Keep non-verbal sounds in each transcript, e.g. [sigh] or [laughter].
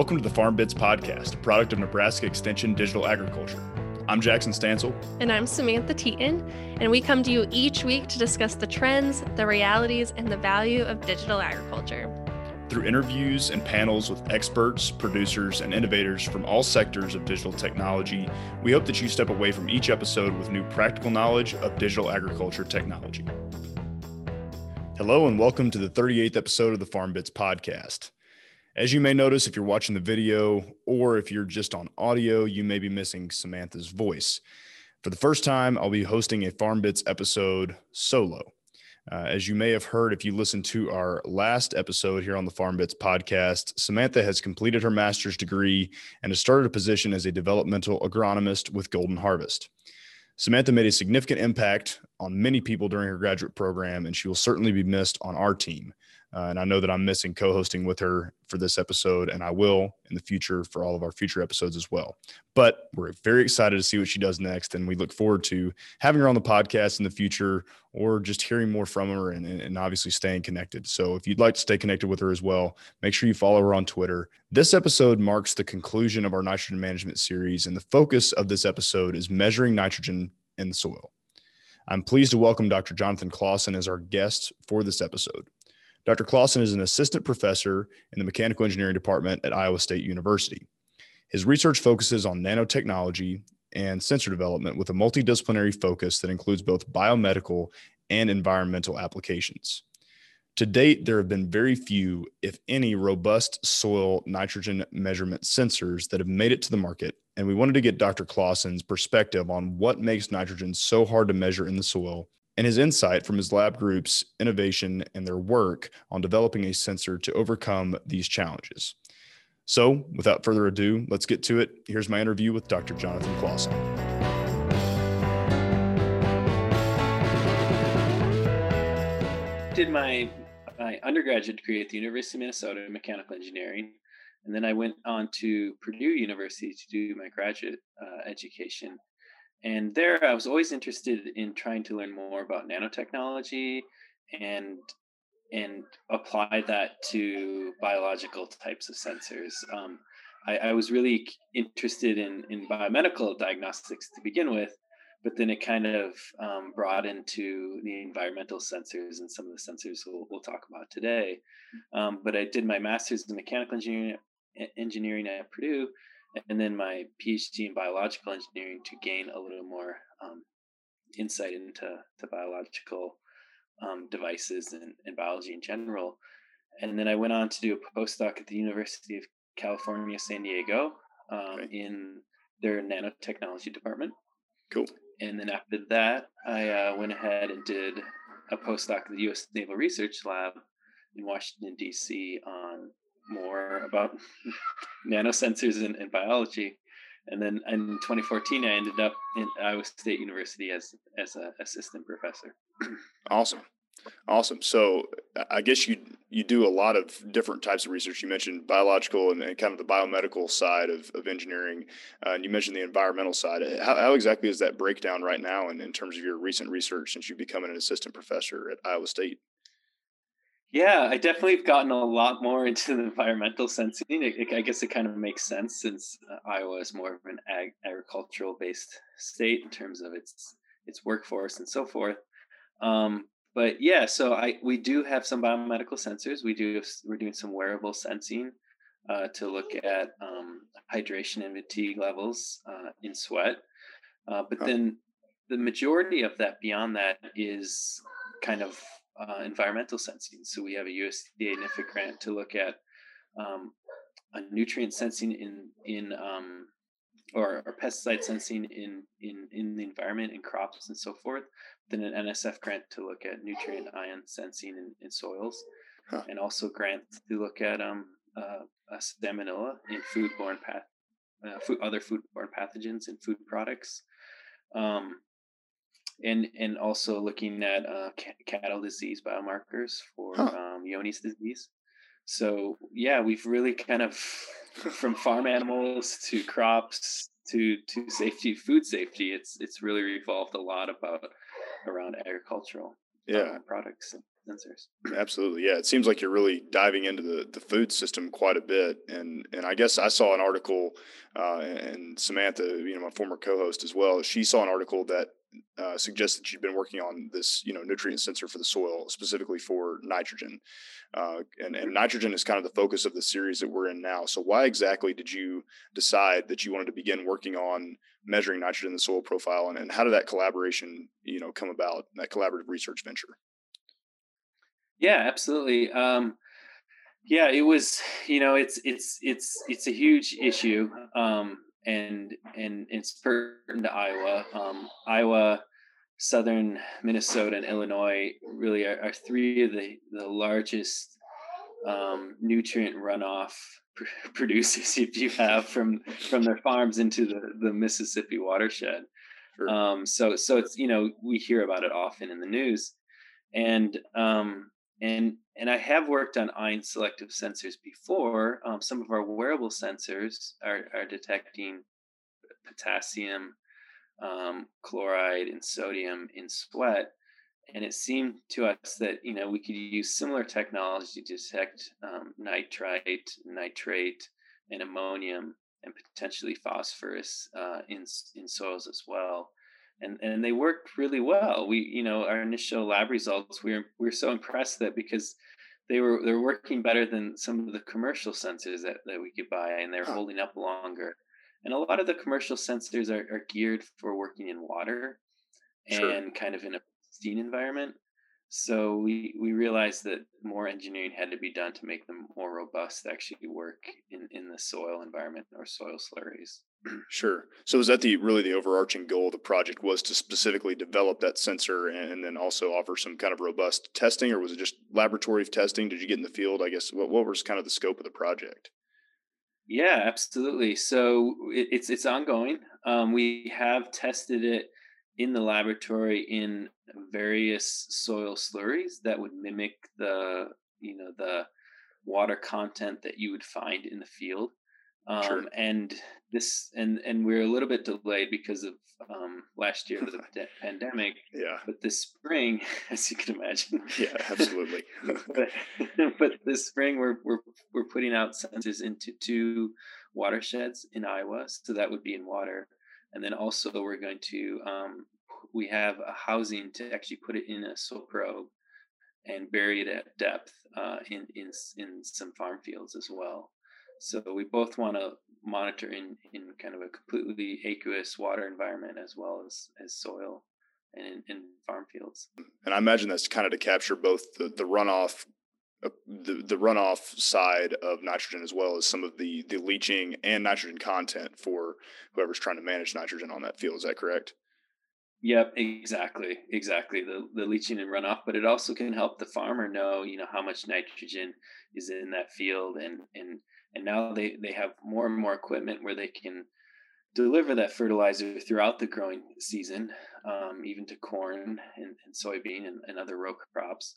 Welcome to the Farm Bits Podcast, a product of Nebraska Extension Digital Agriculture. I'm Jackson Stansell. And I'm Samantha Teten. And we come to you each week to discuss the trends, the realities, and the value of digital agriculture. Through interviews and panels with experts, producers, and innovators from all sectors of digital technology, we hope that you step away from each episode with new practical knowledge of digital agriculture technology. Hello, and welcome to the 38th episode of the Farm Bits Podcast. As you may notice, if you're watching the video or if you're just on audio, you may be missing Samantha's voice. For the first time, I'll be hosting a Farm Bits episode solo. Uh, as you may have heard, if you listened to our last episode here on the Farm Bits podcast, Samantha has completed her master's degree and has started a position as a developmental agronomist with Golden Harvest. Samantha made a significant impact on many people during her graduate program, and she will certainly be missed on our team. Uh, and I know that I'm missing co hosting with her for this episode, and I will in the future for all of our future episodes as well. But we're very excited to see what she does next. And we look forward to having her on the podcast in the future or just hearing more from her and, and obviously staying connected. So if you'd like to stay connected with her as well, make sure you follow her on Twitter. This episode marks the conclusion of our nitrogen management series, and the focus of this episode is measuring nitrogen in the soil. I'm pleased to welcome Dr. Jonathan Claussen as our guest for this episode. Dr. Claussen is an assistant professor in the mechanical engineering department at Iowa State University. His research focuses on nanotechnology and sensor development with a multidisciplinary focus that includes both biomedical and environmental applications. To date, there have been very few, if any, robust soil nitrogen measurement sensors that have made it to the market. And we wanted to get Dr. Claussen's perspective on what makes nitrogen so hard to measure in the soil and his insight from his lab group's innovation and their work on developing a sensor to overcome these challenges. So, without further ado, let's get to it. Here's my interview with Dr. Jonathan Claussen. Did my my undergraduate degree at the University of Minnesota in mechanical engineering, and then I went on to Purdue University to do my graduate uh, education and there i was always interested in trying to learn more about nanotechnology and and apply that to biological types of sensors. Um, I, I, was really interested in in biomedical diagnostics to begin with but then it kind of um, brought into the environmental sensors and some of the sensors we'll, we'll talk about today. Um, but i did my master's in mechanical engineering engineering at purdue and then my PhD in biological engineering to gain a little more um, insight into to biological um, devices and, and, biology in general. And then I went on to do a postdoc at the University of California, San Diego, um, okay. in their nanotechnology department. Cool. And then after that, I uh, went ahead and did a postdoc at the U.S. Naval Research Lab in Washington D.C. on more about nanosensors and, and biology. And then in 2014, I ended up in Iowa State University as as an assistant professor. Awesome, awesome. So I guess you you do a lot of different types of research. You mentioned biological and, and kind of the biomedical side of, of engineering, uh, and you mentioned the environmental side. How, how exactly is that breakdown right now, in, in terms of your recent research since you've become an assistant professor at Iowa State? Yeah, I definitely have gotten a lot more [laughs] into the environmental sensing. It, I guess it kind of makes sense since uh, Iowa is more of an ag- agricultural based state in terms of its its workforce and so forth. Um, but yeah, so I we do have some biomedical sensors. We do we're doing some wearable sensing uh, to look at um, hydration and fatigue levels uh, in sweat. Uh, but then the majority of that beyond that is kind of uh, environmental sensing. So we have a USDA NIFIC grant to look at um, a nutrient sensing in in um, or, or, pesticide sensing in, in in the environment in crops and so forth. Then an NSF grant to look at nutrient ion sensing in, in soils, huh. and also grant to look at um, uh, salmonella in foodborne path, uh, food, other foodborne pathogens in food products. Um, and and also looking at uh, c- cattle disease biomarkers for huh. um, Johne's disease. So yeah, we've really kind of [laughs] from farm animals to crops to to safety, food safety. It's it's really revolved a lot about around agricultural yeah products. And sensors. Absolutely, yeah. It seems like you're really diving into the, the food system quite a bit, and and I guess I saw an article, uh, and Samantha, you know, my former co-host as well. She saw an article that uh, suggests that you've been working on this, you know, nutrient sensor for the soil, specifically for nitrogen, uh, and and nitrogen is kind of the focus of the series that we're in now. So why exactly did you decide that you wanted to begin working on measuring nitrogen in the soil profile, and, and how did that collaboration, you know, come about? That collaborative research venture. Yeah, absolutely. Um, yeah, it was. You know, it's it's it's it's a huge issue, um, and and it's pertinent to Iowa. Um, Iowa, southern Minnesota, and Illinois really are, are three of the the largest um, nutrient runoff [laughs] pr- producers if you have from from their farms into the the Mississippi watershed. Sure. Um, so so it's you know we hear about it often in the news, and um, and and I have worked on ion selective sensors before. Um, some of our wearable sensors are, are detecting potassium, um, chloride, and sodium in sweat, and it seemed to us that you know we could use similar technology to detect um, nitrite, nitrate, and ammonium, and potentially phosphorus uh, in in soils as well and and they worked really well. We, you know, our initial lab results, we were we were so impressed that because they were they're working better than some of the commercial sensors that, that we could buy, and they're huh. holding up longer. And a lot of the commercial sensors are, are geared for working in water sure. and kind of in a pristine environment. So we we realized that more engineering had to be done to make them more robust to actually work in, in the soil environment or soil slurries. Sure. So is that the really the overarching goal of the project was to specifically develop that sensor and then also offer some kind of robust testing, or was it just laboratory testing? Did you get in the field? I guess what what was kind of the scope of the project? Yeah, absolutely. So it, it's it's ongoing. Um, we have tested it in the laboratory in various soil slurries that would mimic the you know the water content that you would find in the field um, sure. and this and and we're a little bit delayed because of um, last year with the [laughs] pandemic yeah but this spring [laughs] as you can imagine yeah [laughs] absolutely but, but this spring we're, we're we're putting out sensors into two watersheds in iowa so that would be in water and then also we're going to um, we have a housing to actually put it in a soil probe and bury it at depth uh, in, in in some farm fields as well. So we both want to monitor in, in kind of a completely aqueous water environment as well as, as soil and in, in farm fields. And I imagine that's kind of to capture both the, the runoff uh, the, the runoff side of nitrogen as well as some of the the leaching and nitrogen content for whoever's trying to manage nitrogen on that field. Is that correct? Yep, exactly, exactly. The the leaching and runoff, but it also can help the farmer know, you know, how much nitrogen is in that field, and and and now they they have more and more equipment where they can deliver that fertilizer throughout the growing season, um, even to corn and, and soybean and, and, other row crops.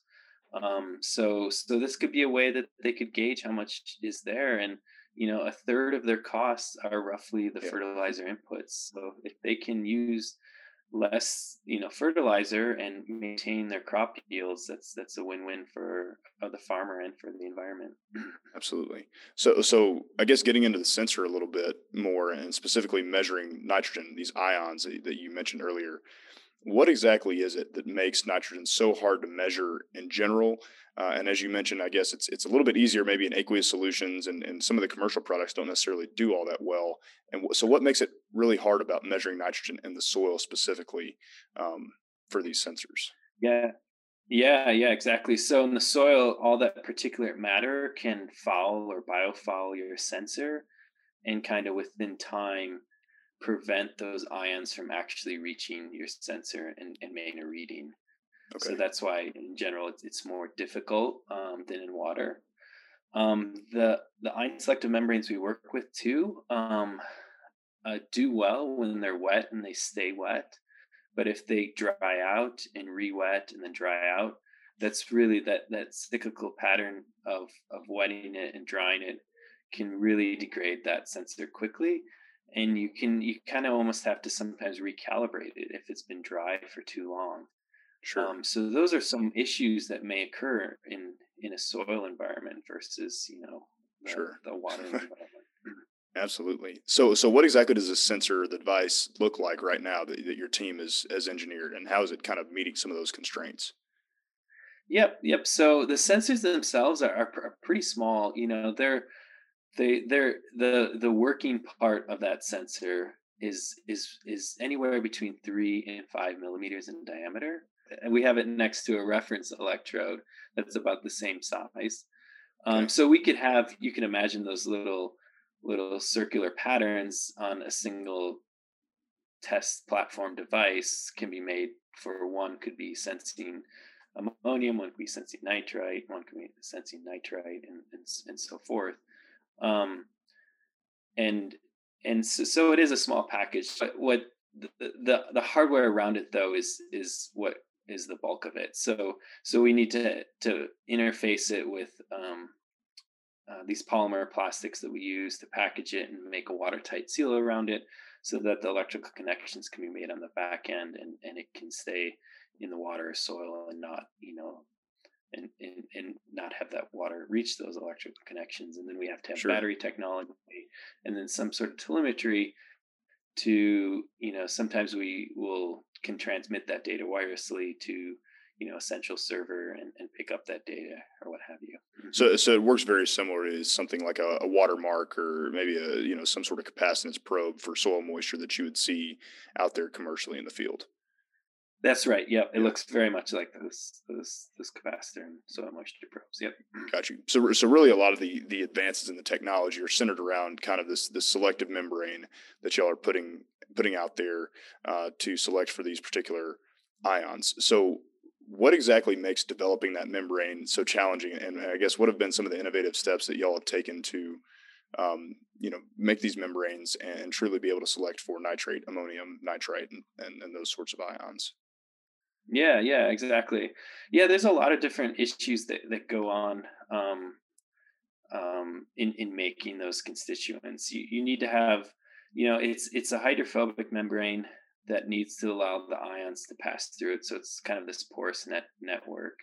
Um, so so this could be a way that they could gauge how much is there, and you know, a third of their costs are roughly the yeah. fertilizer inputs. So if they can use less you know fertilizer and maintain their crop yields that's that's a win-win for uh, the farmer and for the environment. [clears throat] Absolutely. So so i guess getting into the sensor a little bit more and specifically measuring nitrogen these ions that, that you mentioned earlier what exactly is it that makes nitrogen so hard to measure in general uh, and as you mentioned, I guess it's it's a little bit easier maybe in aqueous solutions, and, and some of the commercial products don't necessarily do all that well. And w- so, what makes it really hard about measuring nitrogen in the soil specifically um, for these sensors? Yeah, yeah, yeah, exactly. So in the soil, all that particulate matter can foul or biofoul your sensor, and kind of within time prevent those ions from actually reaching your sensor and, and making a reading. Okay. So that's why, in general, it's, it's more difficult um, than in water. Um, the the ion selective membranes we work with too um, uh, do well when they're wet and they stay wet, but if they dry out and re-wet and then dry out, that's really that that cyclical pattern of of wetting it and drying it can really degrade that sensor quickly and you can you kind of almost have to sometimes recalibrate it if it's been dry for too long Sure. Um, so those are some issues that may occur in in a soil environment versus you know the, Sure. the water [laughs] environment. Absolutely. So, so what exactly does the sensor, the device, look like right now that, that your team is has engineered, and how is it kind of meeting some of those constraints? Yep, yep. So the sensors themselves are, are, are pretty small. You know, they're they they're the the working part of that sensor is is is anywhere between three and five millimeters in diameter. And we have it next to a reference electrode that's about the same size. Um, so we could have you can imagine those little little circular patterns on a single test platform device can be made for one could be sensing ammonium, one could be sensing nitrite, one could be sensing nitrite, and and, and so forth. Um, and and so, so it is a small package. But what the, the the hardware around it though is is what is the bulk of it. So so we need to to interface it with um, uh, these polymer plastics that we use to package it and make a watertight seal around it so that the electrical connections can be made on the back end and, and it can stay in the water or soil and not, you know, and, and, and not have that water reach those electrical connections. And then we have to have Sure. battery technology and then some sort of telemetry to, you know, sometimes we will can transmit that data wirelessly to, you know, a central server and, and pick up that data or what have you. Mm-hmm. So, so it works very similar to something like a, a watermark or maybe a you know some sort of capacitance probe for soil moisture that you would see out there commercially in the field. That's right. Yep. It looks very much like those those those capacitor and soil moisture probes. Yep. Got you. So, so really, a lot of the the advances in the technology are centered around kind of this this selective membrane that y'all are putting putting out there uh, to select for these particular ions. So, what exactly makes developing that membrane so challenging? And I guess what have been some of the innovative steps that y'all have taken to um, you know make these membranes and, truly be able to select for nitrate, ammonium, nitrite, and, and, and those sorts of ions? Yeah. Yeah. Exactly. Yeah. There's a lot of different issues that that go on um, um, in in making those constituents. You you need to have you know it's it's a hydrophobic membrane that needs to allow the ions to pass through it. So it's kind of this porous net network.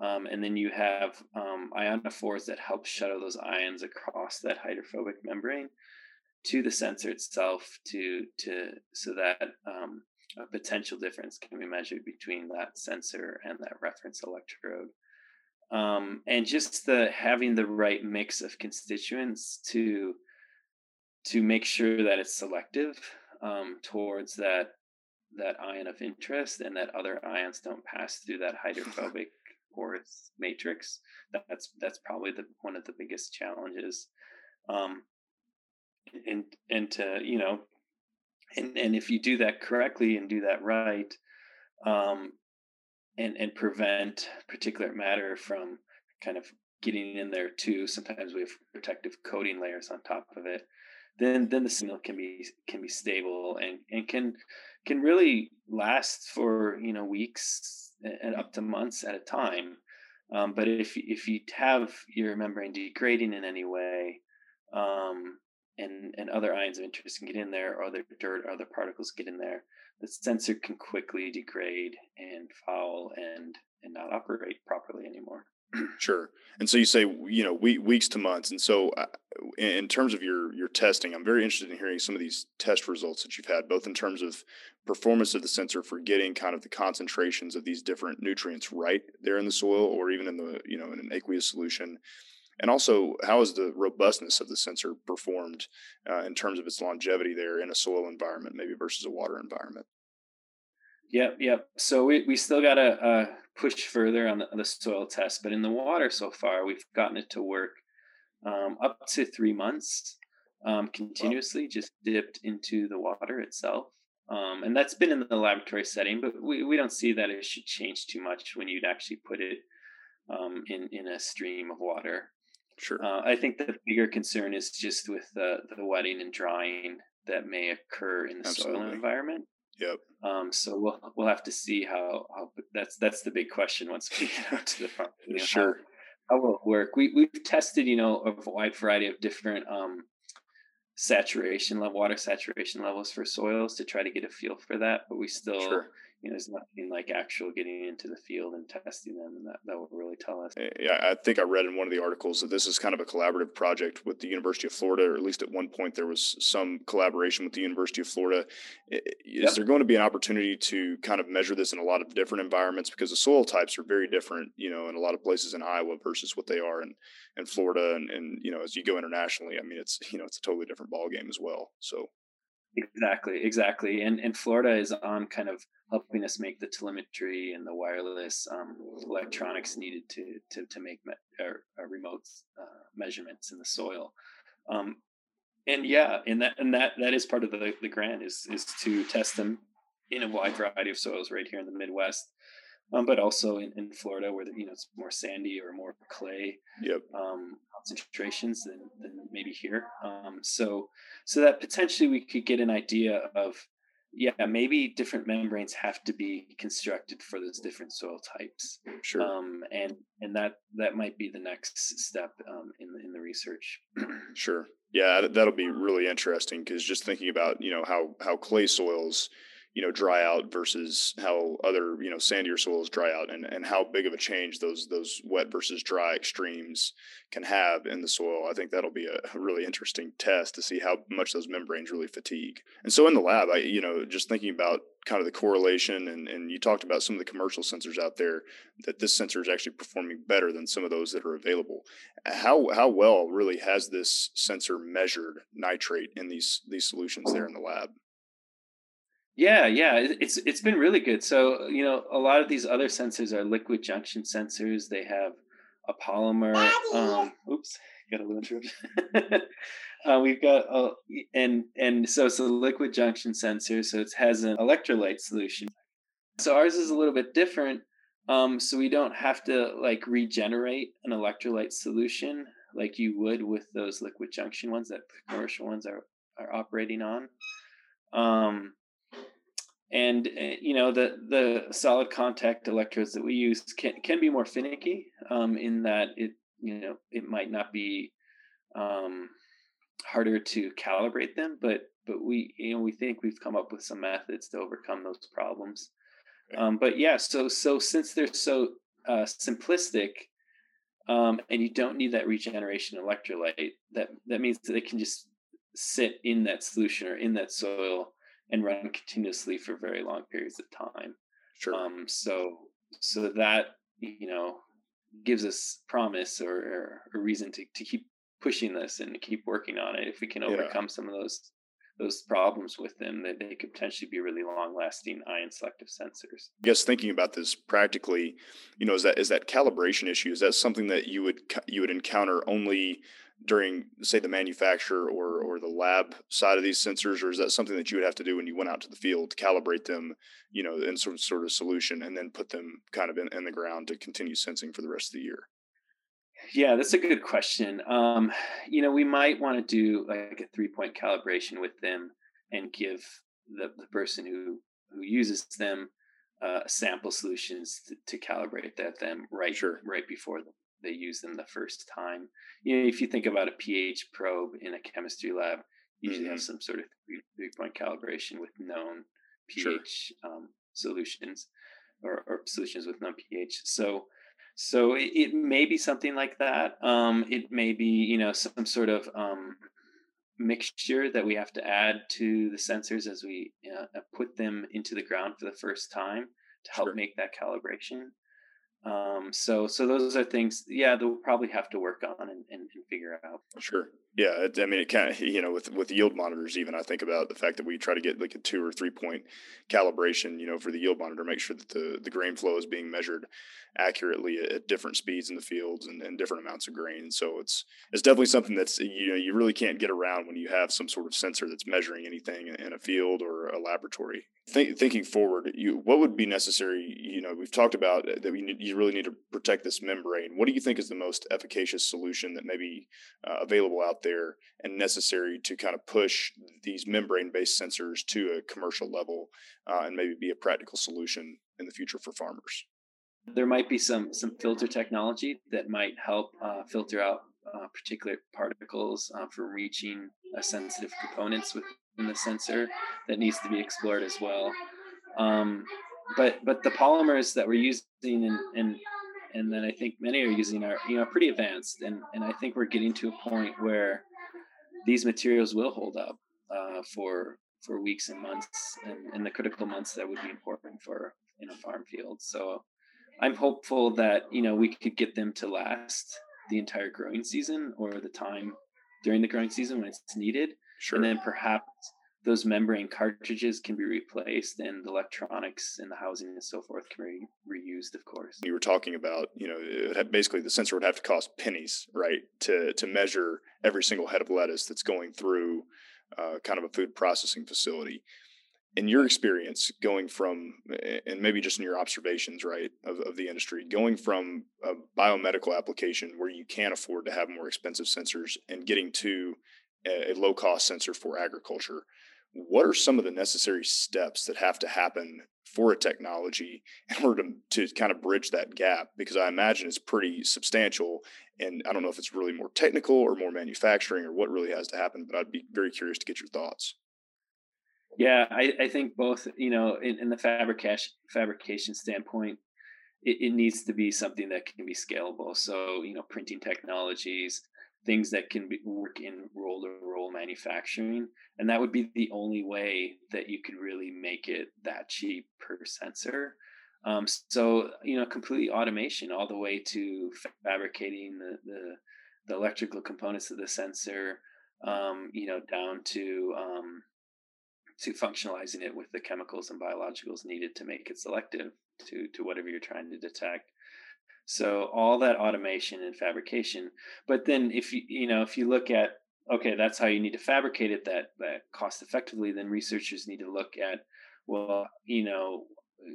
Um, and then you have um, ionophores that help shuttle those ions across that hydrophobic membrane to the sensor itself to to so that um, a potential difference can be measured between that sensor and that reference electrode. Um, and just the having the right mix of constituents to to make sure that it's selective um, towards that that ion of interest and that other ions don't pass through that [laughs] hydrophobic porous matrix. That's that's probably the one of the biggest challenges. Um, and and to you know, and and if you do that correctly and do that right, um, and and prevent particulate matter from kind of getting in there too. Sometimes we have protective coating layers on top of it. Then then the signal can be can be stable and and can can really last for you know weeks and up to months at a time. Um, but if if you have your membrane degrading in any way, um, and and other ions of interest can get in there, other dirt, other particles get in there, the sensor can quickly degrade and foul and and not operate properly anymore. [clears throat] Sure. And so you say, you know, we, weeks to months. And so, uh, in terms of your your testing, I'm very interested in hearing some of these test results that you've had, both in terms of performance of the sensor for getting kind of the concentrations of these different nutrients right there in the soil, or even in the you know in an aqueous solution, and also how is the robustness of the sensor performed uh, in terms of its longevity there in a soil environment, maybe versus a water environment. Yep, yep. So we, we still got to uh, push further on the, on the soil test, but in the water so far, we've gotten it to work um, up to three months um, continuously, just dipped into the water itself. Um, and that's been in the laboratory setting, but we, we don't see that it should change too much when you'd actually put it um, in, in a stream of water. Sure. Uh, I think the bigger concern is just with the, the wetting and drying that may occur in the soil environment. Yep. Um, so we'll we'll have to see how, how that's that's the big question once we [laughs] get out to the front. you know, how- Sure. How, will it work? We we've tested, you know, a wide variety of different um, saturation level, water saturation levels for soils to try to get a feel for that, but we still, Sure. You know, there's nothing like actual getting into the field and testing them, and that, that will really tell us. Eh, yeah, I think I read in one of the articles that this is kind of a collaborative project with the University of Florida, or at least at one point there was some collaboration with the University of Florida. Is yep. there going to be an opportunity to kind of measure this in a lot of different environments because the soil types are very different, you know, in a lot of places in Iowa versus what they are in in Florida, and and you know, as you go internationally, I mean, it's you know, it's a totally different ball game as well. So Exactly, exactly. And and Florida is on kind of helping us make the telemetry and the wireless um, electronics needed to to to make me- or, or remote uh, measurements in the soil. Um, and yeah, and that and that that is part of the the grant is is to test them in a wide variety of soils right here in the Midwest um, but also in, in Florida where the, you know it's more sandy or more clay yep. um, concentrations than, than maybe here. Um, so so that potentially we could get an idea of yeah maybe different membranes have to be constructed for those different soil types. Sure. Um, and and that that might be the next step um, in the, in the research. [clears throat] sure. Yeah, that'll be really interesting because just thinking about you know how how clay soils you know dry out versus how other you know sandier soils dry out and and how big of a change those those wet versus dry extremes can have in the soil. I think that'll be a really interesting test to see how much those membranes really fatigue. And so in the lab i you know just thinking about kind of the correlation and and you talked about some of the commercial sensors out there that this sensor is actually performing better than some of those that are available. How how well really has this sensor measured nitrate in these these solutions there in the lab yeah, yeah, it's it's been really good. So you know, a lot of these other sensors are liquid junction sensors. They have a polymer. Um, oops, got a little interruption. [laughs] uh, we've got a, and and so it's a liquid junction sensor. So it has an electrolyte solution. So ours is a little bit different. Um, so we don't have to like regenerate an electrolyte solution like you would with those liquid junction ones that commercial ones are are operating on. Um, and uh, you know the the solid contact electrodes that we use can can be more finicky um, in that it you know it might not be um, harder to calibrate them, but but we you know we think we've come up with some methods to overcome those problems. Um, but yeah, so so since they're so uh, simplistic, um, and you don't need that regeneration electrolyte, that that means that they can just sit in that solution or in that soil and run continuously for very long periods of time. Sure. Um, so so that you know gives us promise or, or a reason to, to keep pushing this and to keep working on it. If we can overcome yeah. some of those those problems with them, that they could potentially be really long lasting ion selective sensors. I guess thinking about this practically, you know, is that is that calibration issue? Is that something that you would you would encounter only during say the manufacturer or or the lab side of these sensors or is that something that you would have to do when you went out to the field to calibrate them you know in some sort of solution and then put them kind of in, in the ground to continue sensing for the rest of the year? Yeah that's a good question. Um, you know we might want to do like a three point calibration with them and give the, the person who who uses them uh, sample solutions to, to calibrate that them right sure. right before they use them the first time. You know, if you think about a pH probe in a chemistry lab, you usually mm-hmm. have some sort of three, three point calibration with known pH sure. um, solutions or, or, solutions with known pH. So, so it, it, may be something like that. Um, it may be, you know, some sort of um, mixture that we have to add to the sensors as we uh, put them into the ground for the first time to help sure. make that calibration um so so those are things yeah they'll probably have to work on and, and, and figure out. Sure. Yeah it, i mean it kind of you know with with yield monitors even i think about the fact that we try to get like a two or three point calibration you know for the yield monitor make sure that the the grain flow is being measured accurately at different speeds in the fields and, and different amounts of grain. So it's it's definitely something that's you know you really can't get around when you have some sort of sensor that's measuring anything in a field or a laboratory. Think, thinking forward, you what would be necessary? You know, we've talked about that we need, you really need to protect this membrane. What do you think is the most efficacious solution that may be uh, available out there and necessary to kind of push these membrane-based sensors to a commercial level uh, and maybe be a practical solution in the future for farmers? There might be some some filter technology that might help uh, filter out uh, particulate particles uh, from reaching sensitive components within the sensor that needs to be explored as well. Um, but but the polymers that we're using and and and then I think many are using are you know pretty advanced, and and I think we're getting to a point where these materials will hold up uh, for for weeks and months, and, and the critical months that would be important for in a farm field. So I'm hopeful that you know we could get them to last the entire growing season or the time during the growing season when it's needed, Sure. and then perhaps those membrane cartridges can be replaced and the electronics and the housing and so forth can be reused of course you were talking about, you know, basically the sensor would have to cost pennies, right, to to measure every single head of lettuce that's going through uh, kind of a food processing facility. In your experience, going from, and maybe just in your observations, right, of, of the industry, going from a biomedical application where you can afford to have more expensive sensors and getting to a low cost sensor for agriculture, what are some of the necessary steps that have to happen for a technology [laughs] in order to, to kind of bridge that gap? Because i imagine it's pretty substantial and i don't know if it's really more technical or more manufacturing or what really has to happen but i'd be very curious to get your thoughts. Yeah i, I think both you know in, in the fabrication fabrication standpoint it, it needs to be something that can be scalable. So you know printing technologies things that can be, work in roll to roll manufacturing. And that would be the only way that you could really make it that cheap per sensor. Um, so, you know, completely automation all the way to fabricating the, the, the electrical components of the sensor, um, you know, down to, um, to functionalizing it with the chemicals and biologicals needed to make it selective to, to whatever you're trying to detect. So all that automation and fabrication. But then if you you know if you look at okay that's how you need to fabricate it that that cost effectively then researchers need to look at well you know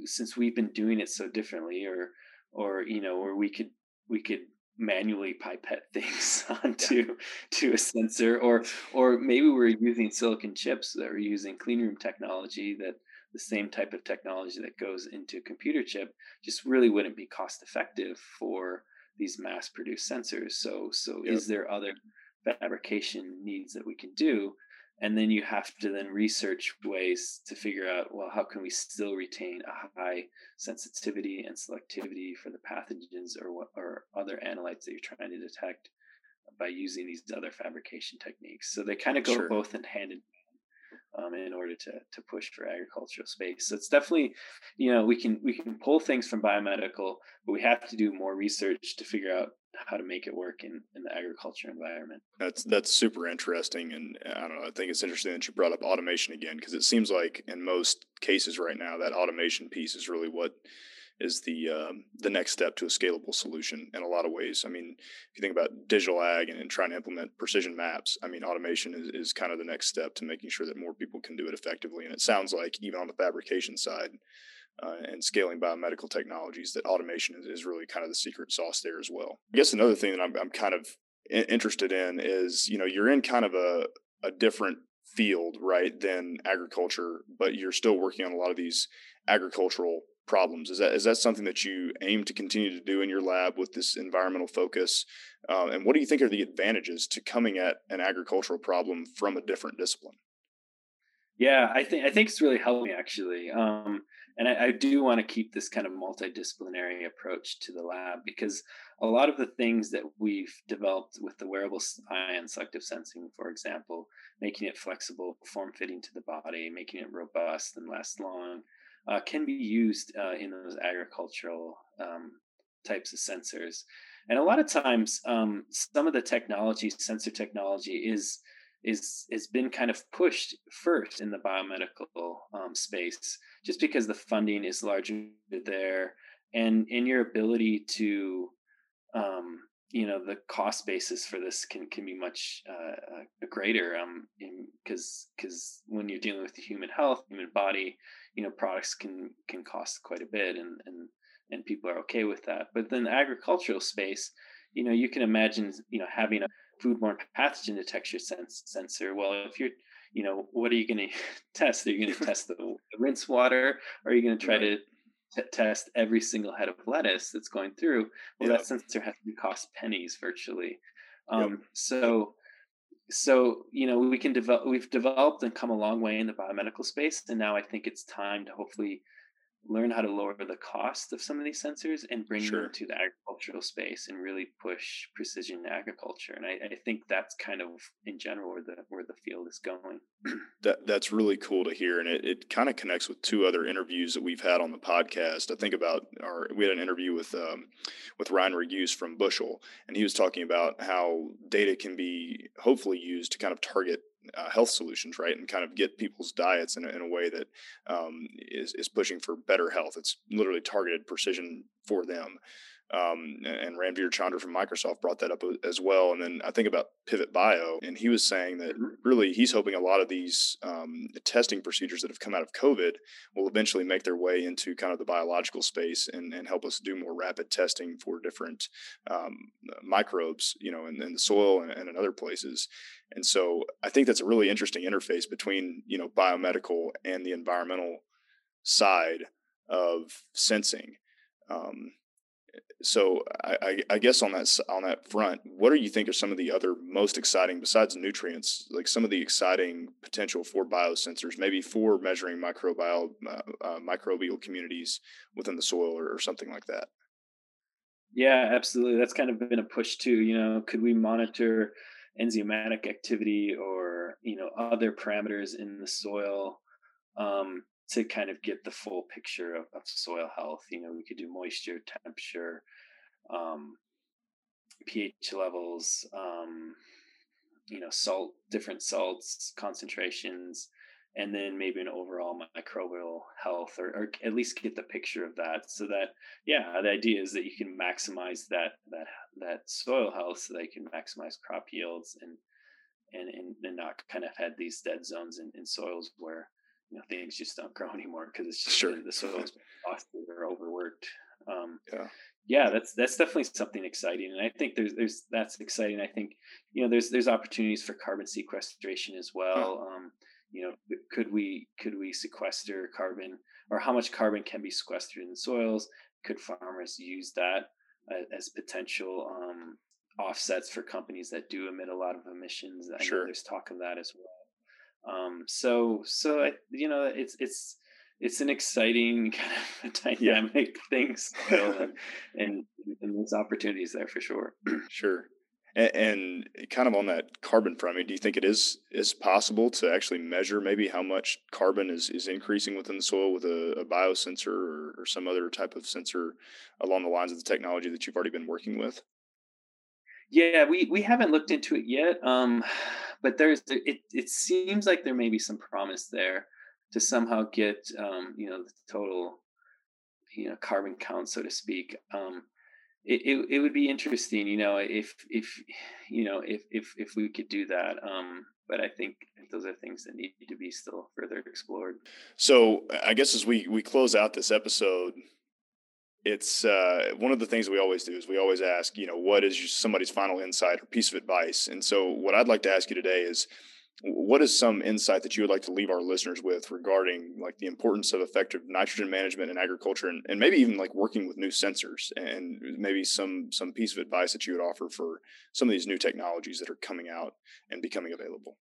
since we've been doing it so differently or or you know or we could we could manually pipette [laughs] things onto yeah. to a sensor or or maybe we're using silicon chips that are using clean room technology that the same type of technology that goes into a computer chip just really wouldn't be cost effective for these mass produced sensors so so yep. is there other fabrication needs that we can do and then you have to then research ways to figure out well how can we still retain a high sensitivity and selectivity for the pathogens or what or other analytes that you're trying to detect by using these other fabrication techniques so they kind of go sure. both in hand in um, in order to to push for agricultural space. So it's definitely, you know, we can we can pull things from biomedical, but we have to do more research to figure out how to make it work in, in the agriculture environment. That's that's super interesting, and I don't know. I think it's interesting that you brought up automation again because it seems like in most cases right now that automation piece is really what is the um, the next step to a scalable solution in a lot of ways. I mean, if you think about digital ag and, and trying to implement precision maps, I mean, automation is, is kind of the next step to making sure that more people can do it effectively. And it sounds like even on the fabrication side uh, and scaling biomedical technologies, that automation is, is really kind of the secret sauce there as well. I guess another thing that I'm, I'm kind of interested in is, you know, you're in kind of a, a different field, right, than agriculture, but you're still working on a lot of these agricultural problems. Is that is that something that you aim to continue to do in your lab with this environmental focus? Uh, and what do you think are the advantages to coming at an agricultural problem from a different discipline? Yeah, I think I think it's really helped me actually, um, and I, I do want to keep this kind of multidisciplinary approach to the lab because a lot of the things that we've developed with the wearable ion selective sensing, for example, making it flexible, form fitting to the body, making it robust and last long, uh, can be used uh, in those agricultural um, types of sensors. And a lot of times, um, some of the technology, sensor technology, is is has been kind of pushed first in the biomedical um, space, just because the funding is larger there, and in your ability to um, you know the cost basis for this can can be much uh, uh greater um because because when you're dealing with the human health human body you know products can can cost quite a bit and and and people are okay with that but then the agricultural space you know you can imagine you know having a foodborne pathogen detection sense, sensor well if you're you know what are you going [laughs] to test are you going [laughs] to test the, the rinse water or are you going to try right. to t- test every single head of lettuce that's going through, well, yep. that sensor has to cost pennies virtually. Um, yep. So, so you know, we can develop. We've developed and come a long way in the biomedical space, and now I think it's time to hopefully learn how to lower the cost of some of these sensors and bring Sure. them to the agricultural space and really push precision agriculture. And I, I think that's kind of in general where the where the field is going. [clears throat] That that's really cool to hear, and it, it kind of connects with two other interviews that we've had on the podcast. I think about our we had an interview with um, with Ryan Regus from Bushel, and he was talking about how data can be hopefully used to kind of target uh, health solutions, right, and kind of get people's diets in a, in a way that um, is is pushing for better health. It's literally targeted precision for them. Um, and Ranveer Chandra from Microsoft brought that up as well. And then I think about Pivot Bio, and he was saying that really he's hoping a lot of these um, testing procedures that have come out of COVID will eventually make their way into kind of the biological space and, and help us do more rapid testing for different um, microbes, you know, in, in the soil and, and in other places. And so I think that's a really interesting interface between, you know, biomedical and the environmental side of sensing. Um, so I, I, I guess on that on that front, what do you think are some of the other most exciting besides nutrients, like some of the exciting potential for biosensors, maybe for measuring microbial uh, uh, microbial communities within the soil or, or something like that? Yeah, absolutely. That's kind of been a push too. You know, could we monitor enzymatic activity or you know other parameters in the soil um, to kind of get the full picture of, of soil health? You know, we could do moisture, temperature, um, pH levels, um, you know, salt, different salts concentrations, and then maybe an overall microbial health, or, or at least get the picture of that. So that, yeah, the idea is that you can maximize that that that soil health, so that you can maximize crop yields and and and, and not kind of had these dead zones in, in soils where you know things just don't grow [laughs] anymore because it's just Sure. the, the soil's exhausted or overworked. Um, Yeah. yeah, that's that's definitely something exciting, and I think there's there's that's exciting. I think you know there's there's opportunities for carbon sequestration as well. Um, you know, could we could we sequester carbon, or how much carbon can be sequestered in soils? Could farmers use that as potential um, offsets for companies that do emit a lot of emissions? I know Sure. there's talk of that as well. Um, so so I, you know it's it's it's an exciting [laughs] kind of dynamic thing still, and, [laughs] and and there's opportunities there for sure. [clears throat] Sure. And, and kind of on that carbon front, I mean, do you think it is is possible to actually measure maybe how much carbon is, is increasing within the soil with a, a biosensor or, or some other type of sensor along the lines of the technology that you've already been working with? Yeah, we we haven't looked into it yet, um, [sighs] but there's it. It seems like there may be some promise there to somehow get um, you know the total you know carbon count, so to speak. Um, it, it it would be interesting, you know, if if you know if if if we could do that. Um, but I think those are things that need to be still further explored. So I guess as we we close out this episode, it's uh, one of the things we always do is we always ask, you know, what is somebody's final insight or piece of advice? And so what I'd like to ask you today is, what is some insight that you would like to leave our listeners with regarding like the importance of effective nitrogen management in agriculture and, and maybe even like working with new sensors and maybe some some piece of advice that you would offer for some of these new technologies that are coming out and becoming available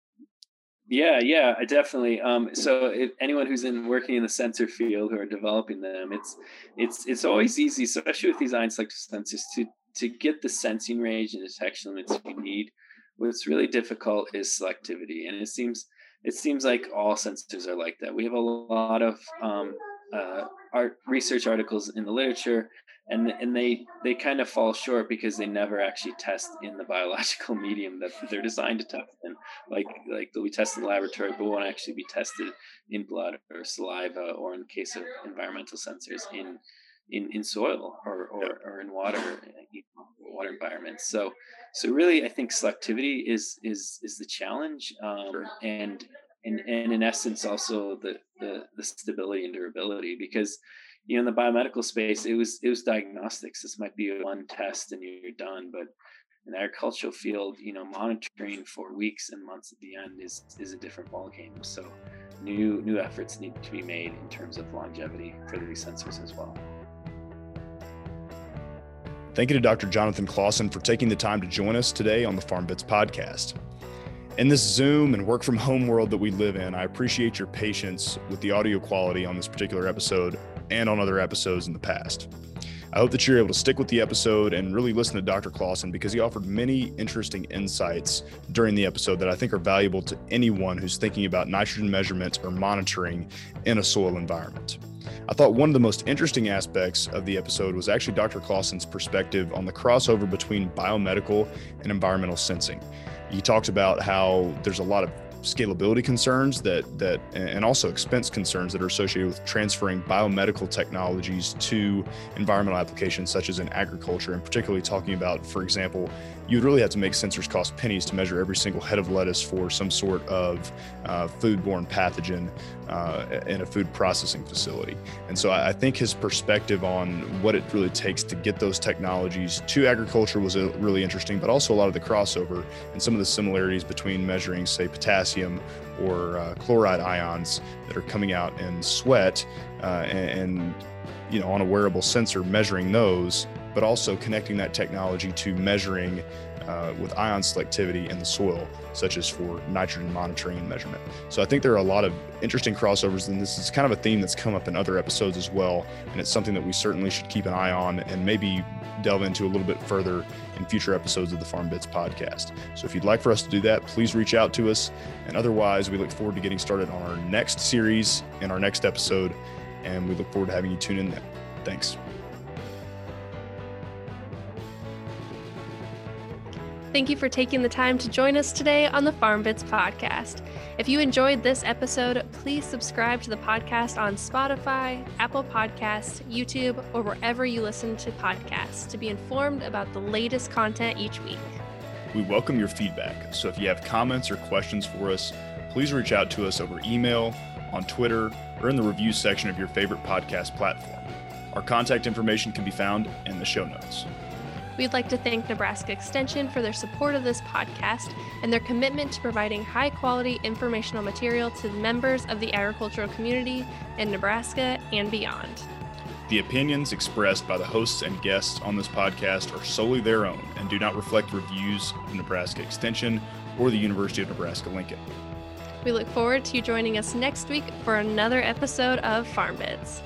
Yeah, yeah, definitely. Um, so if anyone who's in working in the sensor field who are developing them, it's it's it's always easy, especially with these ion selective sensors, to to get the sensing range and detection limits you need. What's really difficult is selectivity, and it seems it seems like all sensors are like that. We have a lot of um, uh, art research articles in the literature, and and they they kind of fall short because they never actually test in the [laughs] biological medium that they're designed to test in like like be tested in the laboratory, but won't actually be tested in blood or saliva, or in the case of environmental sensors in in, in soil or, or, or in water water environments. So so really, I think selectivity is is is the challenge, um, Sure. and and and in essence also the, the the stability and durability because you know in the biomedical space it was it was diagnostics. This might be one test and you're done, but in the agricultural field, you know, monitoring for weeks and months at the end is is a different ballgame. So new new efforts need to be made in terms of longevity for these sensors as well. Thank you to Dr. Jonathan Claussen for taking the time to join us today on the Farm Bits podcast. In this Zoom and work from home world that we live in, I appreciate your patience with the audio quality on this particular episode and on other episodes in the past. I hope that you're able to stick with the episode and really listen to Dr. Claussen because he offered many interesting insights during the episode that I think are valuable to anyone who's thinking about nitrogen measurement or monitoring in a soil environment. I thought one of the most interesting aspects of the episode was actually Dr. Claussen's perspective on the crossover between biomedical and environmental sensing. He talked about how there's a lot of scalability concerns that that and also expense concerns that are associated with transferring biomedical technologies to environmental applications such as in agriculture and particularly talking about for example you'd really have to make sensors cost pennies to measure every single head of lettuce for some sort of uh, foodborne pathogen uh, in a food processing facility. And so I, think his perspective on what it really takes to get those technologies to agriculture was uh, really interesting, but also a lot of the crossover and some of the similarities between measuring, say, potassium or uh, chloride ions that are coming out in sweat uh, and, and you know on a wearable sensor measuring those but also connecting that technology to measuring uh, with ion selectivity in the soil, such as for nitrogen monitoring and measurement. So I think there are a lot of interesting crossovers, and this is kind of a theme that's come up in other episodes as well. And it's something that we certainly should keep an eye on and maybe delve into a little bit further in future episodes of the Farm Bits podcast. So if you'd like for us to do that, please reach out to us. And otherwise, we look forward to getting started on our next series in our next episode. And we look forward to having you tune in then. Thanks. Thank you for taking the time to join us today on the Farm Bits podcast. If you enjoyed this episode, please subscribe to the podcast on Spotify, Apple Podcasts, YouTube, or wherever you listen to podcasts to be informed about the latest content each week. We welcome your feedback. So if you have comments or questions for us, please reach out to us over email, on Twitter, or in the review section of your favorite podcast platform. Our contact information can be found in the show notes. We'd like to thank Nebraska Extension for their support of this podcast and their commitment to providing high quality informational material to members of the agricultural community in Nebraska and beyond. The opinions expressed by the hosts and guests on this podcast are solely their own and do not reflect reviews of Nebraska Extension or the University of Nebraska Lincoln. We look forward to you joining us next week for another episode of Farm Bits.